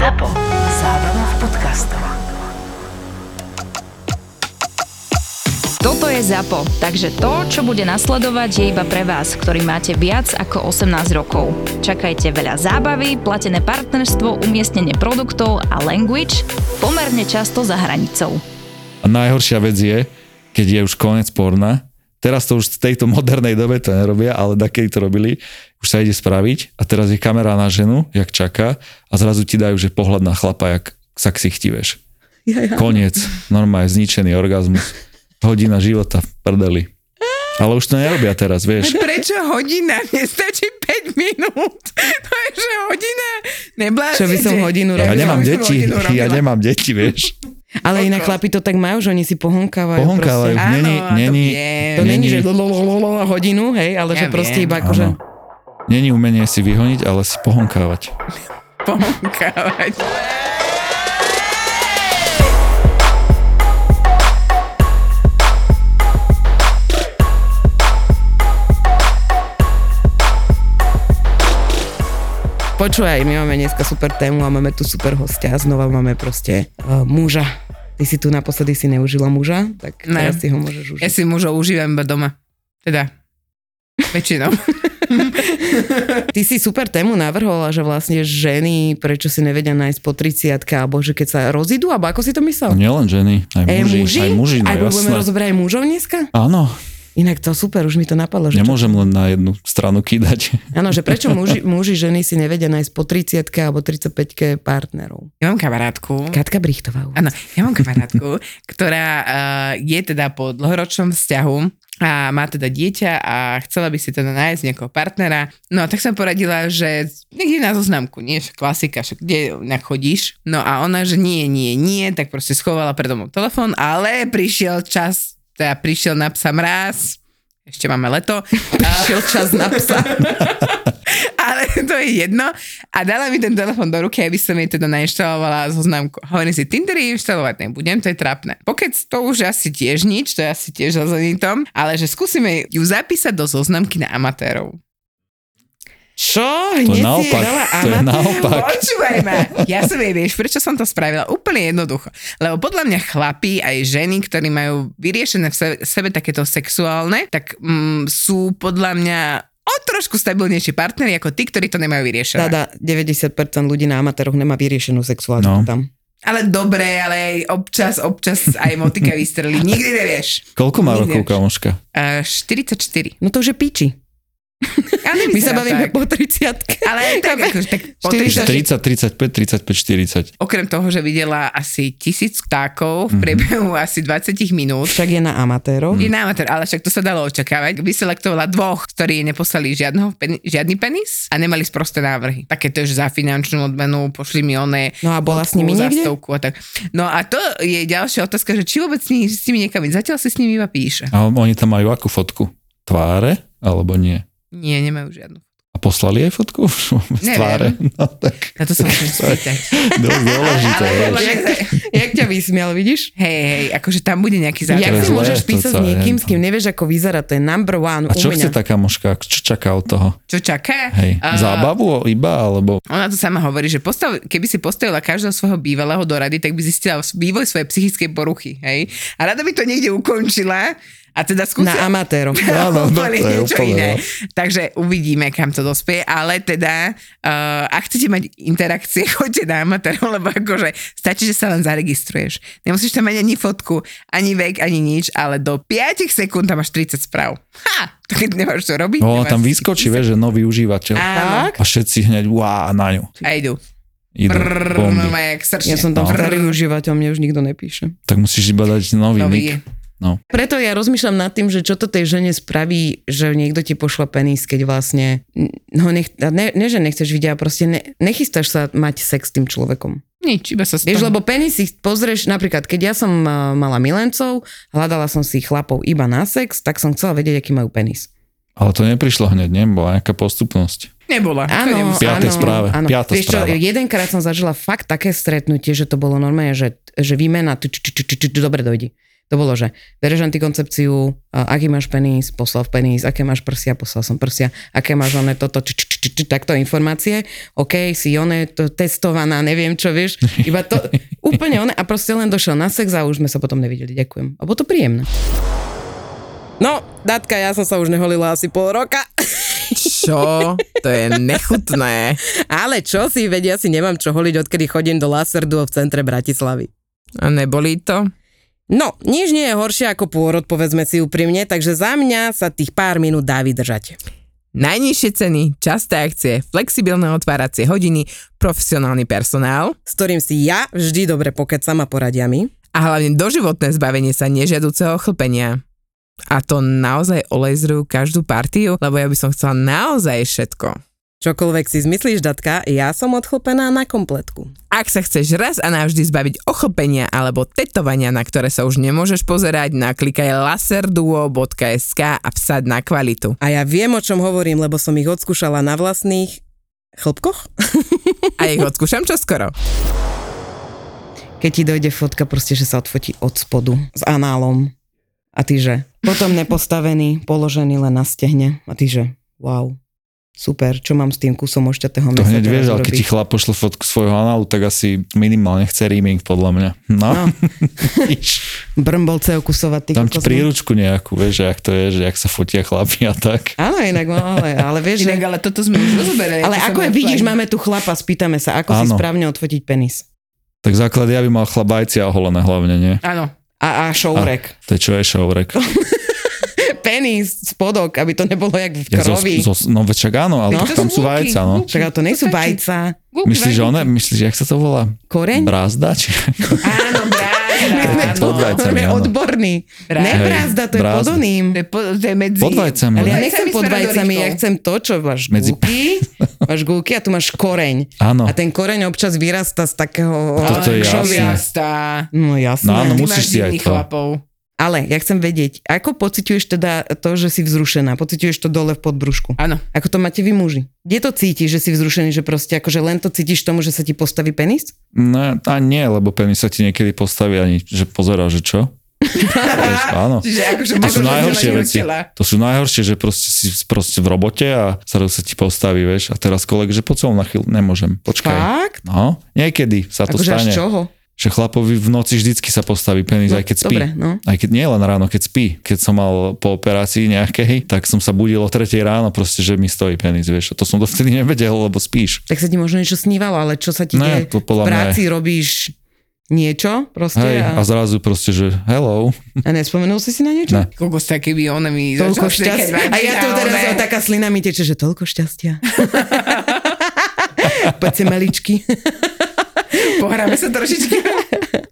ZAPO. Zábrná v podcastov. Toto je ZAPO, takže to, čo bude nasledovať, je iba pre vás, ktorý máte viac ako 18 rokov. Čakajte veľa zábavy, platené partnerstvo, umiestnenie produktov a language pomerne často za hranicou. A najhoršia vec je, keď je už koniec porna, teraz to už v tejto modernej dobe to nerobia, ale takedy to robili, už sa ide spraviť a teraz je kamera na ženu, jak čaká a zrazu ti dajú, že pohľad na chlapa, jak sa ksichtiveš. Ja, ja. Koniec, normálne zničený orgazmus. Hodina života v prdeli. Ale už to nerobia teraz, vieš. Prečo hodina? Nestačí 5 minút. To je, že hodina? Nebláznite. Čo by som hodinu Ja robila? nemám by som deti, ja nemám deti, vieš. Ale inak chlapi to tak majú, že oni si pohonkávajú. Pohonkávajú. proste. Není, není. To není, že hodinu, hej, ale že proste viem. iba akože... není umenie si vyhoniť, ale si pohonkávať. Ponkávať. Počúvaj, my máme dneska super tému a máme tu super hostia. Znova máme proste uh, muža. Ty si tu naposledy si neužila muža, tak Ne. teraz si ho môžeš užiť. Ja si mužov užívam iba doma. Teda, väčšinou. Ty si super tému navrhola, že vlastne ženy, prečo si nevedia nájsť po 30 alebo že keď sa rozídu, alebo ako si to myslel? Nielen ženy, aj Aj muži, muži? aj muži, no Aj budeme jasné. rozoberať aj mužov dneska? Áno, Inak to super, už mi to napadlo. Že čo- nemôžem len na jednu stranu kýdať. Áno, že prečo muži, muži, ženy si nevedia nájsť po 30 alebo 35 partnerov. Ja mám kamarátku. Katka Brichtová. Áno, ja mám kamarátku, ktorá uh, je teda po dlhoročnom vzťahu a má teda dieťa a chcela by si teda nájsť nejakého partnera. No a tak som poradila, že niekde na zoznamku, nie, že klasika, však kde chodíš. No a ona, že nie, nie, nie, tak proste schovala predo mnou telefón, ale prišiel čas, teda prišiel na psa mráz, ešte máme leto. Prišiel čas na psa. Ale to je jedno. A dala mi ten telefon do ruky, aby som jej teda nainštalovala zoznamku. Hovorím si, Tinder inštalovať nebudem, to je trapné. Pokec to už asi tiež nič, to je asi tiež za zenitom, ale že skúsime ju zapísať do zoznamky na amatérov. Čo? To je Hneď si jej naopak, dala to je naopak. Počúvaj ma. Ja som jej, vieš, prečo som to spravila? Úplne jednoducho. Lebo podľa mňa chlapí aj ženy, ktorí majú vyriešené v sebe, sebe takéto sexuálne, tak mm, sú podľa mňa o trošku stabilnejší partneri ako tí, ktorí to nemajú vyriešené. Dada, 90% ľudí na amatéroch nemá vyriešenú No. sexualitu tam. Ale dobre, ale aj občas, občas aj motika vystrelí. Nikdy nevieš. Koľko má Nikdy rokov, kamoška? Uh, 44. No to už je piči. Ja My sa bavíme tak. po 30 Ale tak, akože, tak po 40, 30, 35, 35, 40. okrem toho, že videla asi tisíc vtákov Mhm. v priebehu asi 20 minút, Však je na amatérov. je na amatér, ale však to sa dalo očakávať. Vyselektovala dvoch, ktorí neposlali žiadneho, pen, žiadny penis a nemali sprosté návrhy. Také to, že za finančnú odmenu pošli mi oné No a bola s nimi niekde? a tak. No a to je ďalšia otázka, že či vôbec s nimi, s nimi niekam. Zatiaľ si s nimi iba píše. A oni tam majú akú fotku? Tváre? Alebo nie? Nie, nemajú žiadnu. A poslali jej fotku? Z Neviem. tváre? No tak, Na to sa musím spýtať. dosť dôležité. Ale Jak ťa vysmial, vidíš? Hej, hej, akože tam bude nejaký Jak základ. si zlé, môžeš písať sa s niekým, s kým nevieš, ako vyzerá, to je number one A čo u chce taká mužka? Čo čaká od toho? Čo čaká? Hej, A- zábavu iba, alebo Ona to sama hovorí, že postav, keby si postavila každého svojho bývalého do rady, tak by zistila vývoj svojej psychickej poruchy. Hej? A rada by to niekde ukončila a teda skúsila... Na amatérov. Áno, no, to je niečo úplne, iné. no. Takže uvidíme, kam to dospie, ale teda, uh, ak chcete mať interakcie, choďte na amatérov, lebo akože stačí, že sa len zaregistruješ. Nemusíš tam mať ani fotku, ani vek, ani nič, ale do 5 sekúnd tam máš 30 správ. Ha! Keď nemáš čo robiť. No, tam vyskočí, vieš, že nový užívateľ. Áno. A všetci hneď, wow, na ňu. A idú. Idú jak srčne. Ja som tam No. starý užívateľ, mne už nikto nepíše. Tak musíš iba dať nový, Nový nick. No. Preto ja rozmýšľam nad tým, že čo to tej žene spraví, že niekto ti pošle penis, keď vlastne, no nech, ne, ne, že nechceš vidieť, proste ne, nechystáš sa mať sex s tým človekom. Nič, iba sa Vieš, lebo penis si pozrieš, napríklad, keď ja som uh, mala milencov, hľadala som si chlapov iba na sex, tak som chcela vedieť, aký majú penis. Ale to neprišlo hneď, nie? Bola nejaká postupnosť. Nebola. Áno, áno, správe, Áno. piata Vieš čo, správa. jedenkrát som zažila fakt také stretnutie, že to bolo normálne, že, že výmena, dobre dojdi. To bolo, že bereš antikoncepciu, aký máš penis, poslal penis, aké máš prsia, poslal som prsia, aké máš oné toto, č, č, č, č, takto informácie, OK, si oné to testovaná, neviem čo, vieš, iba to úplne oné a proste len došiel na sex a už sme sa potom nevideli, ďakujem. A bolo to príjemné. No, Datka, ja som sa už neholila asi pol roka. Čo? To je nechutné. Ale čo si, vedia, si nemám čo holiť, odkedy chodím do Laserdu v centre Bratislavy. A nebolí to? No, nič nie je horšie ako pôrod, povedzme si úprimne, takže za mňa sa tých pár minút dá vydržať. Najnižšie ceny, časté akcie, flexibilné otváracie hodiny, profesionálny personál S ktorým si ja vždy dobre pokecam a poradia mi. a hlavne doživotné zbavenie sa nežiaduceho chlpenia. A to naozaj olejzrujú každú partiu, lebo ja by som chcela naozaj všetko. Čokoľvek si zmyslíš, Datka, ja som odchlpená na kompletku. Ak sa chceš raz a navždy zbaviť ochlpenia alebo tetovania, na ktoré sa už nemôžeš pozerať, naklikaj laserduo.sk a vsaď na kvalitu. A ja viem, o čom hovorím, lebo som ich odskúšala na vlastných chlpkoch. A ich odskúšam čoskoro. Keď ti dojde fotka proste, že sa odfotí od spodu s análom. A ty že? Potom nepostavený, položený len na stehne. A ty že? Wow. Super, čo mám s tým kusom ošťatého To mesa hneď teraz vieš, ale keď ti chlap pošle fotku svojho análu, tak asi minimálne chce reaming, podľa mňa. No, No. Brmbolce okusovať. Tam ti príručku nejakú, vieš, že jak to je, že jak sa fotia chlapi a tak. Áno, inak, no, ale, ale vieš, že... Inak, ale toto sme už rozoberali. Ale ako je, vidíš, máme tu chlapa, spýtame sa, ako si Áno. správne odfotiť penis. Tak základ ja by mal chlabajci a oholené hlavne, nie? Áno. A, a šourek. To je čo je šourek. Penis, spodok, aby to nebolo jak v Ja zo, krovi. zo, no však áno, ale No. tam To sú vajca, no. Však ale to nie sú To stačí. vajca. Myslíš, že one, myslíš, jak sa to volá? Koreň? Brázda? Či... Áno, brázda. to pod vajcami, áno. odborní. Brázda. Ne brázda, to je Brázda. pod oným. To je, po, to je medzi... Pod vajcami. Ale ja ne? nechcem Vajcami pod smerom do vajcami, ja chcem to, čo máš Medzi- gulky, máš gulky a tu máš koreň. Áno. A ten koreň občas vyrasta z takého... toto je kšovia. jasné. No jasné. No áno, musíš si aj to. Chlapov. Ale ja chcem vedieť, ako pociťuješ teda to, že si vzrušená? Pociťuješ to dole v podbrušku? Áno. Ako to máte vy muži? Kde to cítiš, že si vzrušený, že proste akože len to cítiš tomu, že sa ti postaví penis? Ne, a nie, lebo penis sa ti niekedy postaví ani, že pozerá, že čo? Vieš, áno. Čiže akože To sú najhoršie veci. tela. To sú najhoršie, že proste si proste v robote a sa sa ti postaví, vieš. A teraz kolega, že poď som na chvíľu, nemôžem, počkaj. Fakt? No, niekedy sa to Akože až stane. čoho? Že chlapovi v noci vždycky sa postaví penis, No, aj keď spí. dobre, no. Aj keď nie len ráno, keď spí. Keď som mal po operácii nejakej, tak som sa budil o 3 ráno proste, že mi stojí penis, vieš. A to som dovtedy nevedel, lebo spíš. Tak sa ti možno niečo snívalo, ale čo sa ti Ne, to podľa v mňa práci robíš niečo proste Hej, a, a zrazu proste, že hello. a nespomenul si si na niečo? Ne. Kokos také by ona mi Toľko šťastia. A ja tu teraz one. o, taká slina mi teče, že toľko šťastia. Poďte maličky. Pohráme sa trošičky.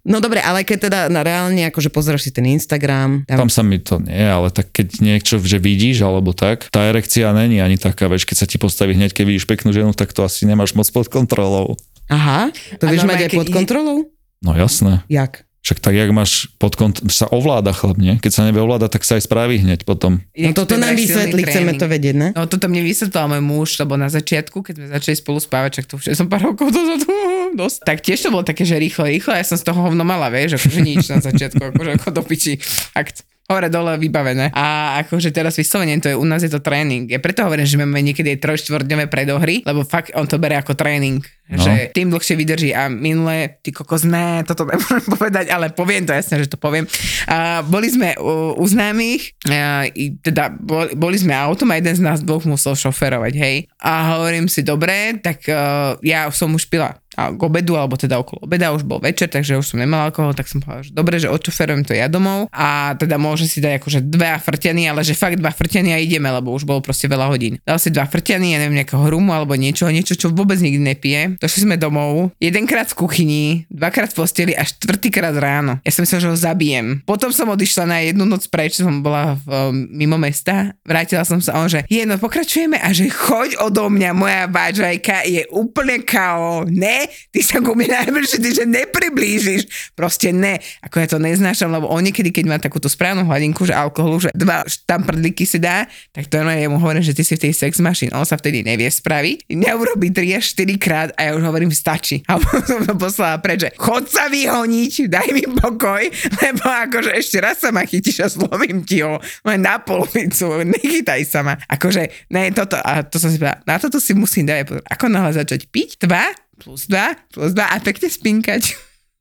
No dobre, ale keď teda na reálne, akože pozeraš si ten Instagram, tam, Tam sa mi to nie, ale tak keď niečo, že vidíš alebo tak, tá erekcia není ani taká, vieš, keď sa ti postaví hneď, keď vidíš peknú ženu, tak to asi nemáš moc pod kontrolou. aha, to vieš mať aj pod kontrolou? No jasné. Jak? Však tak, jak máš pod kont- sa ovláda chlap, nie? Keď sa nevie ovládať, tak sa aj spraví hneď potom. No toto nám vysvetli, chceme to vedieť, ne? No toto mne vysvetlil môj muž, lebo na začiatku, keď sme začali spolu spávať, čak to už som pár rokov dozadu, dosť, tak tiež to bolo také, že rýchlo, rýchlo, ja som z toho hovno mala, vieš, akože nič na začiatku, akože ako do piči, akt hore dole vybavené. A akože teraz vyslovene to je, u nás je to tréning. Ja preto hovorím, že máme niekedy aj trojštvrtňové predohry, lebo fakt on to bere ako tréning. No. Že tým dlhšie vydrží a minule, ty kokos, ne, toto nemôžem povedať, ale poviem to, jasne, že to poviem. A boli sme u, u známych, a, i teda boli, boli sme autom a jeden z nás dvoch musel šoferovať, hej. A hovorím si, dobre, tak uh, ja som už pila a k obedu, alebo teda okolo obeda, už bol večer, takže už som nemala alkohol, tak som povedala, že dobre, že odšoferujem to ja domov a teda môže si dať akože dva frťany, ale že fakt dva frťany a ideme, lebo už bolo proste veľa hodín. Dal si dva frťany, ja neviem, nejakého rumu alebo niečo, niečo, čo vôbec nikdy nepije. Došli sme domov, jedenkrát v kuchyni, dvakrát v posteli a štvrtýkrát ráno. Ja som myslel, že ho zabijem. Potom som odišla na jednu noc preč, som bola v, um, mimo mesta, vrátila som sa a on, že je, no pokračujeme a že choď odo mňa, moja vážajka je úplne kao, ne? Ty sa ku mne najbližšie, ty že nepriblížiš. Proste ne. Ako ja to neznášam, lebo on niekedy, keď má takúto správnu hladinku, že alkoholu, že dva štamprdlíky si dá, tak to no, ja mu hovorím, že ty si v tej sex machine. On sa vtedy nevie spraviť. Neurobí 3 až 4 krát a ja už hovorím, stačí. A som to poslala preč, že chod sa vyhoniť, daj mi pokoj, lebo akože ešte raz sa ma chytíš a zlomím ti ho len na polovicu, nechytaj sa ma. Akože, ne, toto, a to som si povedala, na toto si musím dať. Ako náhle začať piť, 2 plus 2 plus 2 a pekne spinkať.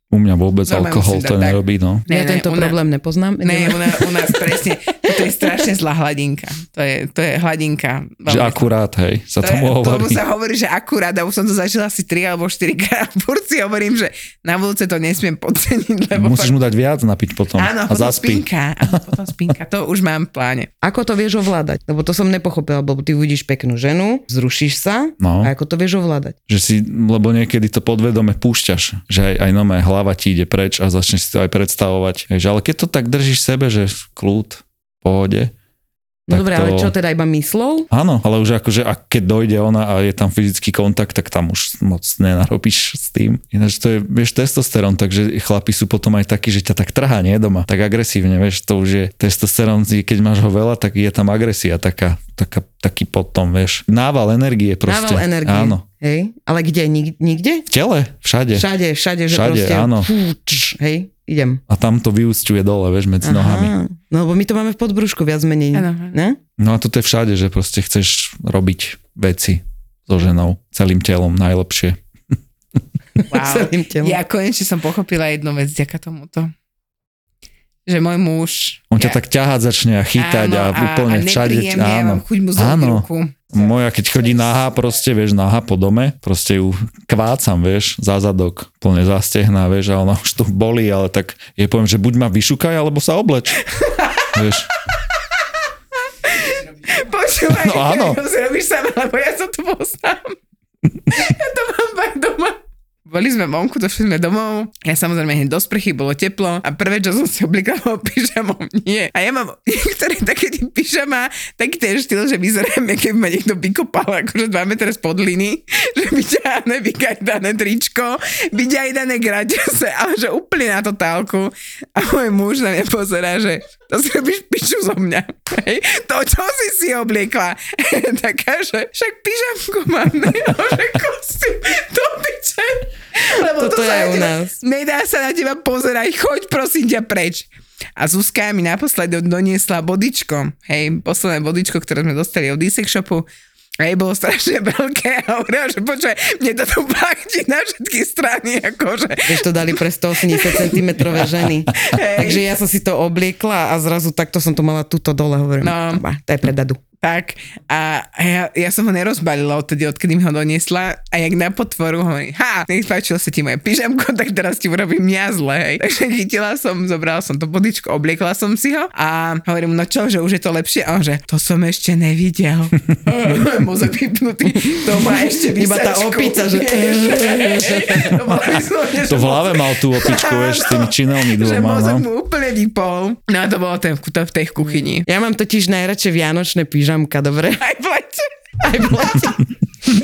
U mňa vôbec Normálne alkohol to dať nerobí, no. Ja tento ona- problém nepoznám. Ne, u nás, u nás presne, to je strašne zlá hladinka. To je, to je hladinka. Že akurát, hej, sa To je, tomu tomu hovorí. sa hovorí, že akurát, a už som to zažila asi 3 alebo 4 krát. Furt si hovorím, že na budúce to nesmiem podceniť, lebo Musíš mu dať viac napiť potom Áno, a potom zaspí. spinka. Áno, potom spinka. To už mám v pláne. Ako to vieš ovládať? Lebo to som nepochopila, lebo ty uvidíš peknú ženu, zrušíš sa No. a ako to vieš ovládať? Že si, lebo niekedy to podvedome púšťaš, že aj, aj nové hlava ti ide preč a začneš si to aj predstavovať. Vieš, ale keď to tak držíš sebe, že kľud, v pohode. No dobre, to... ale čo teda iba myslou? Áno, ale už akože, a keď dojde ona a je tam fyzický kontakt, tak tam už moc nenarobíš s tým. Ináč to je, vieš, testosterón, takže chlapi sú potom aj takí, že ťa tak trhá, nie doma, tak agresívne, vieš, to už je testosterón, keď máš ho veľa, tak je tam agresia taká, taká taký potom, vieš, nával energie proste. Nával energie. Áno. Hej? Ale kde? Nik- nikde? V tele, všade. Všade, všade, že Všade, proste... áno. Fú, čš, hej, idem. A tam to vyústiuje dole, vieš, medzi nohami. No lebo my to máme v podbrúšku viac menej. Áno. Ne? No a toto je všade, že proste chceš robiť veci so ženou, celým telom najlepšie. Wow. Celým telom. Ja konečne som pochopila jednu vec vďaka tomuto. Že môj muž... On ťa ja, tak ťahať začne a chytať a, úplne a všade. ja Áno. mám chuť mu Áno. ruku. Moja, keď chodí nahá, proste, vieš, nahá po dome, proste ju kvácam, vieš, za zadok, plne zastehná, vieš, a ona už tu bolí, ale tak je poviem, že buď ma vyšukaj, alebo sa obleč. vieš, Počúvaj, No áno. to si robíš sama, lebo ja som tu bol sám. ja to mám doma. Boli sme vonku, došli sme domov. Ja samozrejme hneď do sprchy, bolo teplo a prvé, čo som si obliekla, bolo pyžamom. Nie. A ja mám niektoré také tie pyžama, taký ten štýl, že vyzerám, keby ma niekto vykopal akože 2 metre spod liny, že vyťahané, vykajdané tričko, vyťahané graťase, ale že úplne na totálku. A môj muž na mňa pozerá, že to si robíš piču zo mňa. Hej? To, čo si si obliekla. Taká, že však pyžamku mám, ne? že kostým, to piče. Lebo Toto to je u teba- nás. Nedá sa na teba pozerať, choď prosím ťa preč. A Zuzka mi naposledy doniesla bodičko, hej, posledné bodičko, ktoré sme dostali od e shopu. A jej bolo strašne veľké a hovorila, že počkaj, mne to tu pachti na všetky strany, akože. Vieš, to dali pre 180 cm ženy. Takže ja som si to obliekla a zrazu takto som to mala tuto dole, hovorím, No. no. to je pre dadu. Tak a ja, ja som ho nerozbalila odtedy, odkedy mi ho doniesla a jak na potvoru hovorí, ha, nech páčilo sa ti moje pyžamko, tak teraz ti urobím ja zle, hej. Takže chytila som, zobrala som to bodičko, obliekla som si ho a hovorím, no čo, že už je to lepšie? A on že, to som ešte nevidel. Mozog vypnutý, to má ešte Iba tá opica, že- to, že v hlave mal tú opičku, vieš, s tými činelmi že dvoma, mozog no. mu úplne vypol. No a to bolo ten, v tej kuchyni. Ja mám totiž najradšej vianočné pyžamka, dobre? Aj v lete. Aj v lete.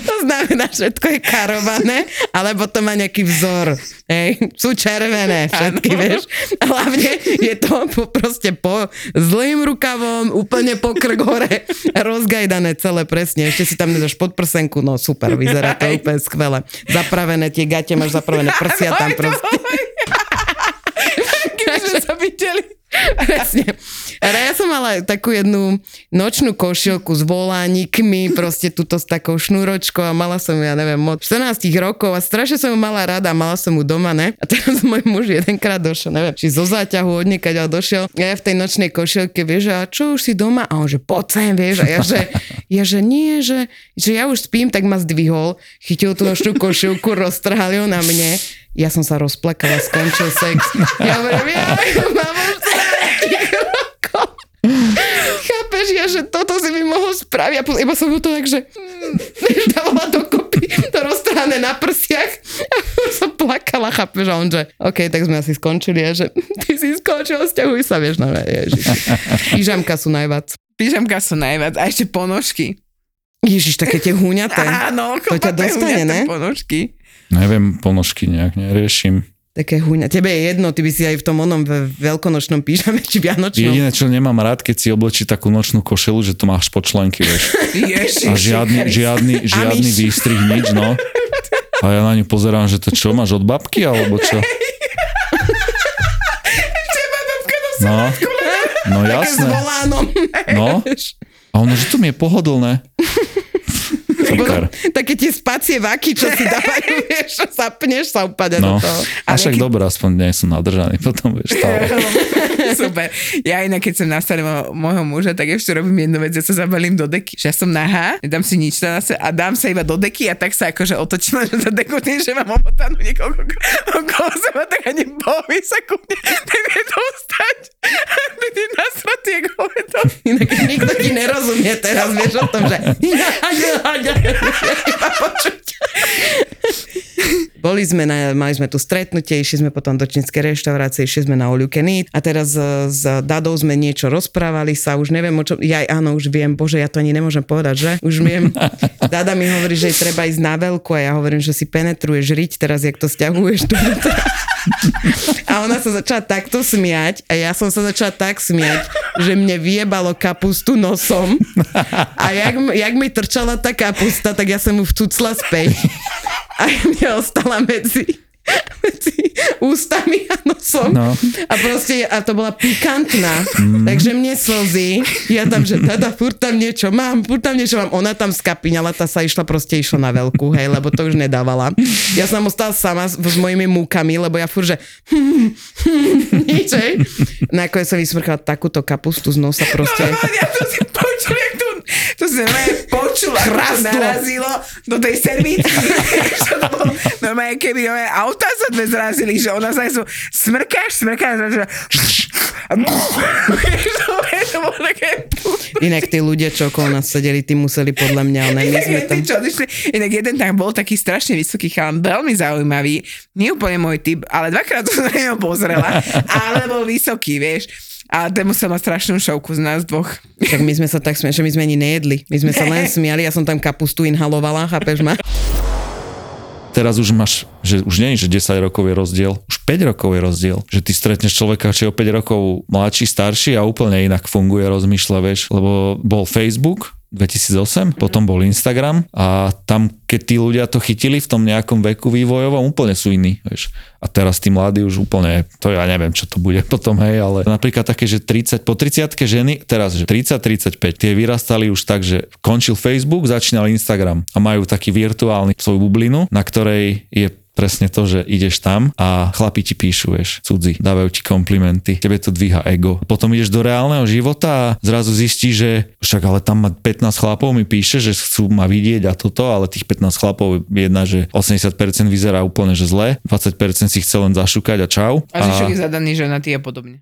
To znamená, všetko je karované, alebo to má nejaký vzor. Hej, sú červené všetky, Áno. vieš. Hlavne je to po, proste po zlým rukavom, úplne po krk hore, rozgajdané celé presne. Ešte si tam nedáš podprsenku, no super, vyzerá to úplne skvelé. Zapravené tie gate, máš zapravené prsia tam proste. Keby sme sa videli. Presne. A mala takú jednu nočnú košielku s volánikmi, proste túto s takou šnúročkou a mala som ja neviem, od 14 rokov a strašne som ju mala rada, mala som ju doma, ne? A teraz môj muž jedenkrát došiel, neviem, či zo záťahu odniekať, ale došiel, ja v tej nočnej košielke, vieš, a čo už si doma? A on že poď sem, vieš, a ja že, ja že nie, že, že ja už spím, tak ma zdvihol, chytil tú nočnú košielku, roztrhal ju na mne, ja som sa rozplakala, skončil sex. Ja hovorím, ja mám už 14 rokov. Chápeš, ja, že toto si mi mohol spraviť a iba som mu to tak, že mm, dávala dokopy to roztrhané na prsiach a som plakala, chápeš, a on, že OK, tak sme asi skončili a že ty si skončil, stiahuj sa, vieš, no ježiš. Pyžamka sú najviac. Pyžamka sú najviac. A ešte ponožky. Ježiš, také tie húňaté. Áno, To ťa dostane, ne? Ponožky. Neviem, ponožky nejak neriešim. Také hujna. Tebe je jedno, ty by si aj v tom onom ve- veľkonočnom pížame či vianočnom. Jediné, čo nemám rád, keď si oblečí takú nočnú košelu, že to máš po členky, vieš. Ježiši, A žiadny, žiadny, žiadny Amiš. výstrih, nič, no. A ja na ňu pozerám, že to čo, máš od babky, alebo čo? No, no jasné. No. A ono, že to mi je pohodlné. Fikar. Také tie spacie vaky, čo si dávajú, vieš, zapneš sa upadať No. do toho. A však dobré, aspoň nie som nadržaný, potom vieš stále. Super. Ja inak, keď som na stane môjho muža, tak ešte robím jednu vec, ja sa zabalím do deky, že ja som nahá, nedám si nič na sebe a dám sa iba do deky a tak sa akože otočím, že do deku tým, že mám omotanú niekoľko okolo seba, tak ani bohovi sa ku mne nevie dostať. Ty nasratý, ako hovedo. Inak nikto ti nerozumie teraz, vieš o tom, že iba počuť. Boli sme, na, mali sme tu stretnutie, išli sme potom do čínskej reštaurácie, išli sme na All a teraz e, s Dadou sme niečo rozprávali sa, už neviem o čom, ja áno, už viem, bože, ja to ani nemôžem povedať, že? Už viem, Dada mi hovorí, že treba ísť na veľku a ja hovorím, že si penetruješ riť teraz, jak to stiahuješ tu. A ona sa začala takto smiať a ja som sa začala tak smiať, že mne vyjebalo kapustu nosom. A jak, jak mi trčala tá kapusta, tak ja som mu vcucla späť. A mne ostala medzi medzi ústami a nosom. No. A proste, a to bola pikantná. Mm. Takže mne slzy, ja tam, že tada, furt tam niečo mám, furt tam niečo mám. Ona tam skapiňala, tá sa išla, proste išla na veľkú, hej, lebo to už nedávala. Ja som ostala sama s, s mojimi múkami, lebo ja furt, že hm, hm, nič, hej. Nakoniec som vysmrkala takúto kapustu z nosa proste. Ja to si počul, jak to, to si normálne počula, to Chrastlo. narazilo do tej servítky. To bolo normálne, keby normálne auta sa dve zrazili, že ona sa sú smrkáš, smrkáš, že Inak tí ľudia, čo okolo nás sedeli, tí museli podľa mňa, ale my sme tam... Čo inak jeden tam bol taký strašne vysoký chalan, veľmi zaujímavý, nie úplne môj typ, ale dvakrát som sa na neho pozrela, ale bol vysoký, vieš. A ten musel mať strašnú šovku z nás dvoch. Tak my sme sa tak smiali, že my sme ani nejedli. My sme sa len smiali, ja som tam kapustu inhalovala, chápeš ma? Teraz už máš, že už nie je, že 10 rokov je rozdiel, už 5 rokov je rozdiel. Že ty stretneš človeka, či je o 5 rokov mladší, starší a úplne inak funguje, rozmýšľa, vieš, lebo bol Facebook, 2008, potom bol Instagram a tam, keď tí ľudia to chytili v tom nejakom veku vývojovom, úplne sú iní, vieš. A teraz tí mladí už úplne, to ja neviem, čo to bude potom, hej, ale napríklad také, že 30, po 30 ženy, teraz, že 30-35, tie vyrastali už tak, že končil Facebook, začínal Instagram a majú taký virtuálny svoju bublinu, na ktorej je presne to, že ideš tam a chlapi ti píšu, vieš, cudzí, dávajú ti komplimenty, tebe to dvíha ego. Potom ideš do reálneho života a zrazu zistíš, že však ale tam má 15 chlapov mi píše, že chcú ma vidieť a toto, ale tých 15 chlapov jedna, že 80% vyzerá úplne že zle, 20% si chce len zašukať a čau. A že však je zadaný ženatý a podobne.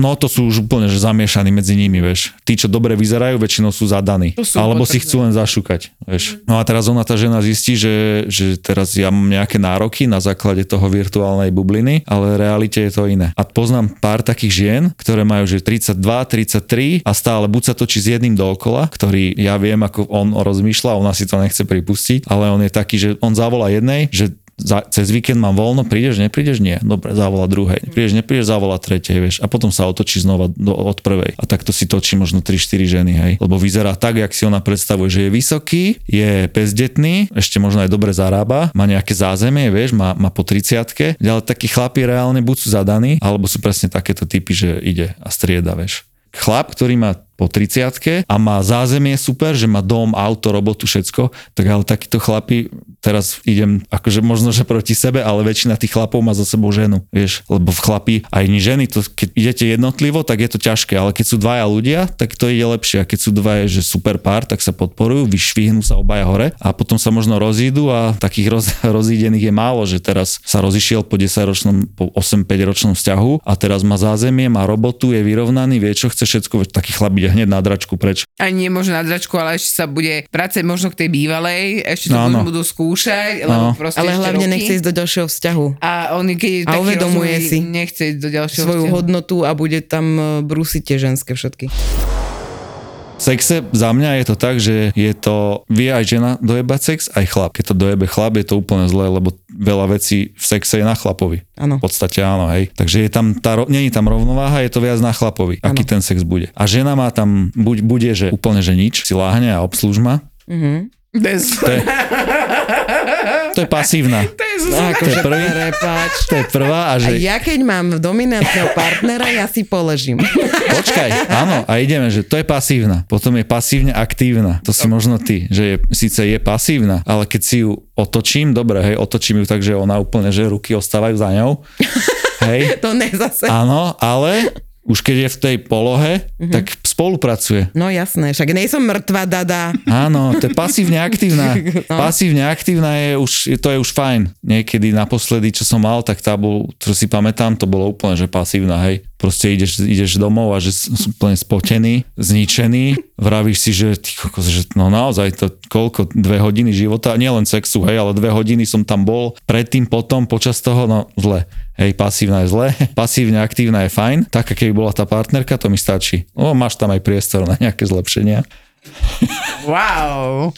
No to sú už úplne že zamiešaní medzi nimi, vieš. Tí, čo dobre vyzerajú, väčšinou sú zadaní. Sú alebo si potvrdené. chcú len zašukať, vieš. No a teraz ona, tá žena zistí, že, že teraz ja mám nejaké nároky na základe toho virtuálnej bubliny, ale v realite je to iné. A poznám pár takých žien, ktoré majú že 32, 33 a stále buď sa točí s jedným dookola, ktorý ja viem, ako on rozmýšľa, ona si to nechce pripustiť, ale on je taký, že on zavolá jednej, že za, cez víkend mám voľno, prídeš, neprídeš? Nie. Dobre, zavolá druhej. Prídeš, neprídeš, zavolá tretej, vieš. A potom sa otočí znova do, od prvej. A takto si točí možno 3-4 ženy, hej. Lebo vyzerá tak, jak si ona predstavuje, že je vysoký, je bezdetný, ešte možno aj dobre zarába, má nejaké zázemie, vieš, má, má po 30 ale takí chlapi reálne buď sú zadaní, alebo sú presne takéto typy, že ide a strieda, vieš. Chlap, ktorý má po 30 a má zázemie super, že má dom, auto, robotu, všetko, tak ale takíto chlapi, teraz idem akože možno, že proti sebe, ale väčšina tých chlapov má za sebou ženu, vieš, lebo v chlapi, aj ženy, to, keď idete jednotlivo, tak je to ťažké, ale keď sú dvaja ľudia, tak to ide lepšie. A keď sú dvaja, že super pár, tak sa podporujú, vyšvihnú sa obaja hore a potom sa možno rozídu a takých roz, rozídených je málo, že teraz sa rozišiel po 10 ročnom, po 8-5 ročnom vzťahu a teraz má zázemie, má robotu, je vyrovnaný, vie čo chce všetko, taký chlap ide hneď na dračku preč. A nie možno na dračku, ale ešte sa bude vrácať možno k tej bývalej, ešte to No, budú, skúšať, lebo No. proste Ale hlavne roky. nechce ísť do ďalšieho vzťahu. A on, keď A taký uvedomuje rozumný, si nechce ísť do ďalšieho svoju vzťahu. hodnotu a bude tam e, brúsiť tie ženské všetky. Sexe za mňa je to tak, že je to, vie aj žena dojebať sex, aj chlap. Keď to dojebe chlap, je to úplne zlé, lebo veľa vecí v sexe je na chlapovi. Áno. V podstate áno, hej. Takže je tam tá, nie je tam rovnováha, je to viac na chlapovi, aký ten sex bude. A žena má tam, buď bude, že úplne, že nič, si láhne a obslúž ma. Bez... To je, to je pasívna. To je zo... To je Akože prvý, prepáč. to je prvá a A že ja keď mám dominantného partnera, ja si položím. Počkaj, áno, a ideme, že to je pasívna. Potom je pasívne aktívna. To si možno ty, že je, síce je pasívna, ale keď si ju otočím, dobre, hej, otočím ju tak, že ona úplne, že ruky ostávajú za ňou. Hej, To ne zase. áno, ale už keď je v tej polohe, Mhm. tak spolupracuje. No jasné, však nejsom mŕtva dada. Áno, to je pasívne aktívna. No. Pasívne aktívna je už, to je už fajn. Niekedy naposledy, čo som mal, tak tá bol, čo si pamätám, to bolo úplne, že pasívna, hej. Proste ideš, ideš domov a že s- s- úplne spotený, zničený, vravíš si, že ty že no naozaj to koľko, dve hodiny života, nielen sexu, hej, ale dve hodiny som tam bol, predtým, potom, počas toho, no zle. Hej, pasívna je zle, pasívne aktívna je fajn, taká keby bola tá partnerka, to mi stačí. O, máš tam aj priestor na nejaké zlepšenia. Wow.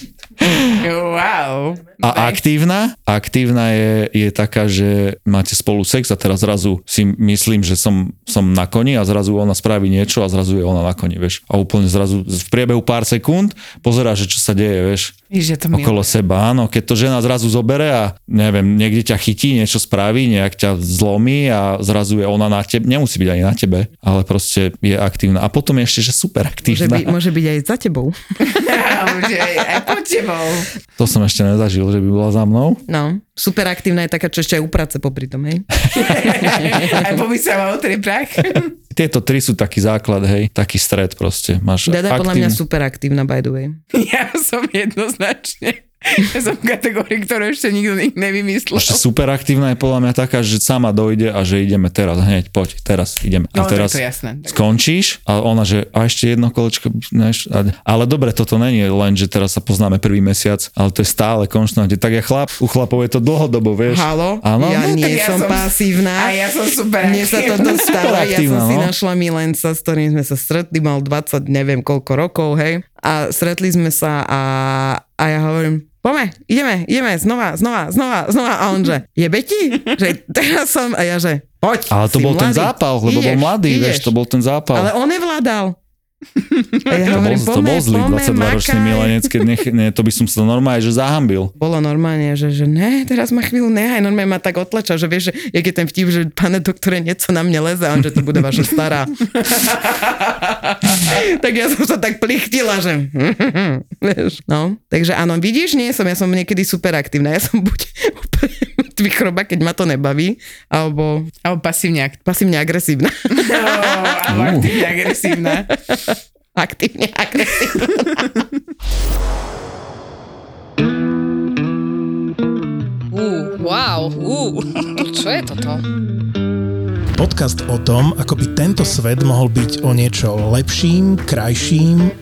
Wow. A aktívna? Aktívna je, je taká, že máte spolu sex a teraz zrazu si myslím, že som, som na koni a zrazu ona spraví niečo a zrazu je ona na koni, vieš. A úplne zrazu v priebehu pár sekúnd pozerá, že čo sa deje, vieš. Ježiš, to. Okolo seba, áno. Keď to žena zrazu zobere a neviem, niekde ťa chytí, niečo spraví, nejak ťa zlomí a zrazu je ona na tebe, nemusí byť ani na tebe, ale proste je aktívna. A potom je ešte, že super Môže, aktívna. by, môže byť aj za tebou. Že aj pod tebou. To som ešte nezažil, že by bola za mnou. No, super aktívna je taká, čo ešte aj uprace popri tom, hej. Aj pomyslela o tri prach. Tieto tri sú taký základ, hej, taký stred proste. Máš Dada je podľa mňa super aktívna, by the way. Ja som jednoznačne. Ja som v kategórii, ktorú ešte nikto nik nevymyslel. Ešte super aktívna je podľa mňa taká, že sama dojde a že ideme teraz, hneď, poď, teraz ideme. No, a teraz to jasné. Tak- skončíš a ona, že a ešte jedno kolečko, neš, a, ale dobre, toto není len, že teraz sa poznáme prvý mesiac, ale to je stále konštantne. Tak ja chlap, u chlapov je to dlhodobo, vieš. Halo? Áno? Ja No, nie ja som, pasívna. A ja som super Mne sa to dostáva, ja som si no. našla milenca, s ktorým sme sa stretli, mal 20, neviem koľko rokov, hej. A stretli sme sa a, a ja hovorím, poďme, ideme, ideme, znova, znova, znova, znova. A on že, jebe ti? Že teraz som, a ja že, poď, Ale to si bol ten mladý, zápal, lebo bol ideš, mladý, ideš. vieš, to bol ten zápal. Ale on nevládal. A ja hovorím, to poďme, bol zlý poďme, 22-ročný makaj. milenec, keď nech, ne, to by som sa normálne, že zahambil. Bolo normálne, že, že ne, teraz ma chvíľu nehaj, normálne ma tak otlača, že vieš, že jak je ten vtip, že pane doktore, niečo na mne leze, a on, že to bude vaša stará. tak ja som sa tak plichtila, že vieš, no. Takže áno, vidíš, nie som, ja som niekedy super aktívna, ja som buď úplne chroba, keď ma to nebaví, alebo Alebo pasívne pasívne agresívna. Alebo aktívne agresívna. aktívne agresívna. Uh, wow, uh, čo je toto? Podcast o tom, ako by tento svet mohol byť o niečo lepším, krajším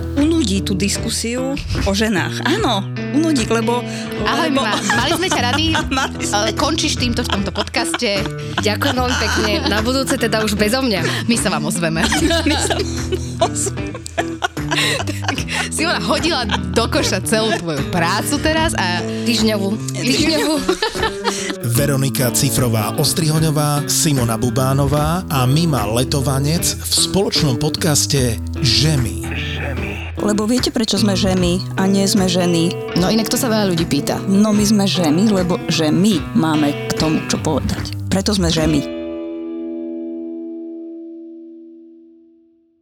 Unudí tú diskusiu o ženách. Áno, unudí, lebo... Ahoj, lebo... ma, mali sme ťa rady. Sme. Ale končíš týmto v tomto podcaste. Ďakujem veľmi pekne. Na budúce teda už bezo mňa. My sa vám ozveme. My sa... Simona hodila do koša celú tvoju prácu teraz a týždňovú. Týždňovú. Veronika Cifrová Ostrihoňová, Simona Bubánová a Mima Letovanec v spoločnom podcaste Žemy. Lebo viete, prečo sme ženy a nie sme ženy? No inak to sa veľa ľudí pýta. No my sme ženy, lebo že my máme k tomu čo povedať. Preto sme ženy.